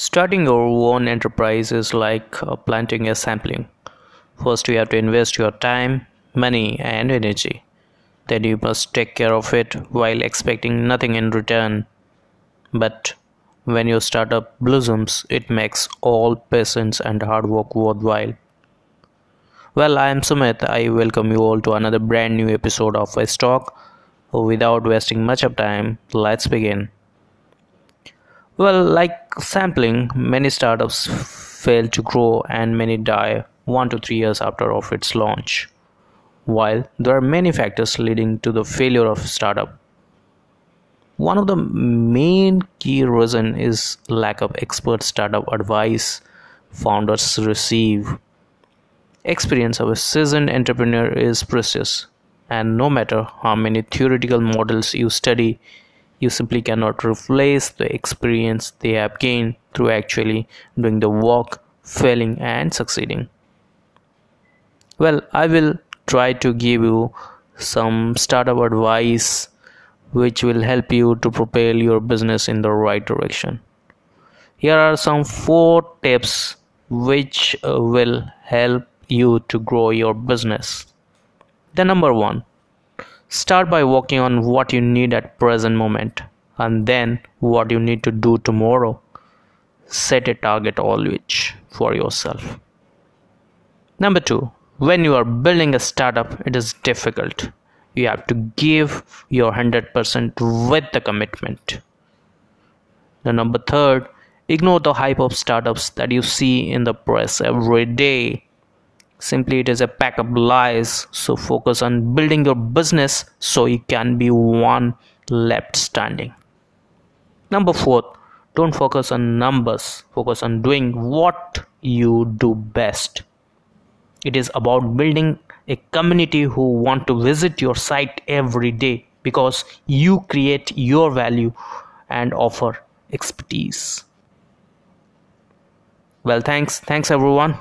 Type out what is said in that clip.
Starting your own enterprise is like uh, planting a sapling. First, you have to invest your time, money, and energy. Then, you must take care of it while expecting nothing in return. But when your startup blossoms, it makes all patience and hard work worthwhile. Well, I am Sumit. I welcome you all to another brand new episode of Talk. Without wasting much of time, let's begin. Well, like sampling, many startups fail to grow and many die one to three years after of its launch. While there are many factors leading to the failure of startup, one of the main key reason is lack of expert startup advice founders receive. Experience of a seasoned entrepreneur is precious, and no matter how many theoretical models you study, you simply cannot replace the experience they have gained through actually doing the work, failing, and succeeding. Well, I will try to give you some startup advice which will help you to propel your business in the right direction. Here are some four tips which uh, will help you to grow your business. The number one Start by working on what you need at present moment and then what you need to do tomorrow. Set a target always for yourself. Number 2. When you are building a startup, it is difficult. You have to give your 100% with the commitment. The number 3. Ignore the hype of startups that you see in the press every day Simply, it is a pack of lies. So, focus on building your business so you can be one left standing. Number four, don't focus on numbers, focus on doing what you do best. It is about building a community who want to visit your site every day because you create your value and offer expertise. Well, thanks. Thanks, everyone.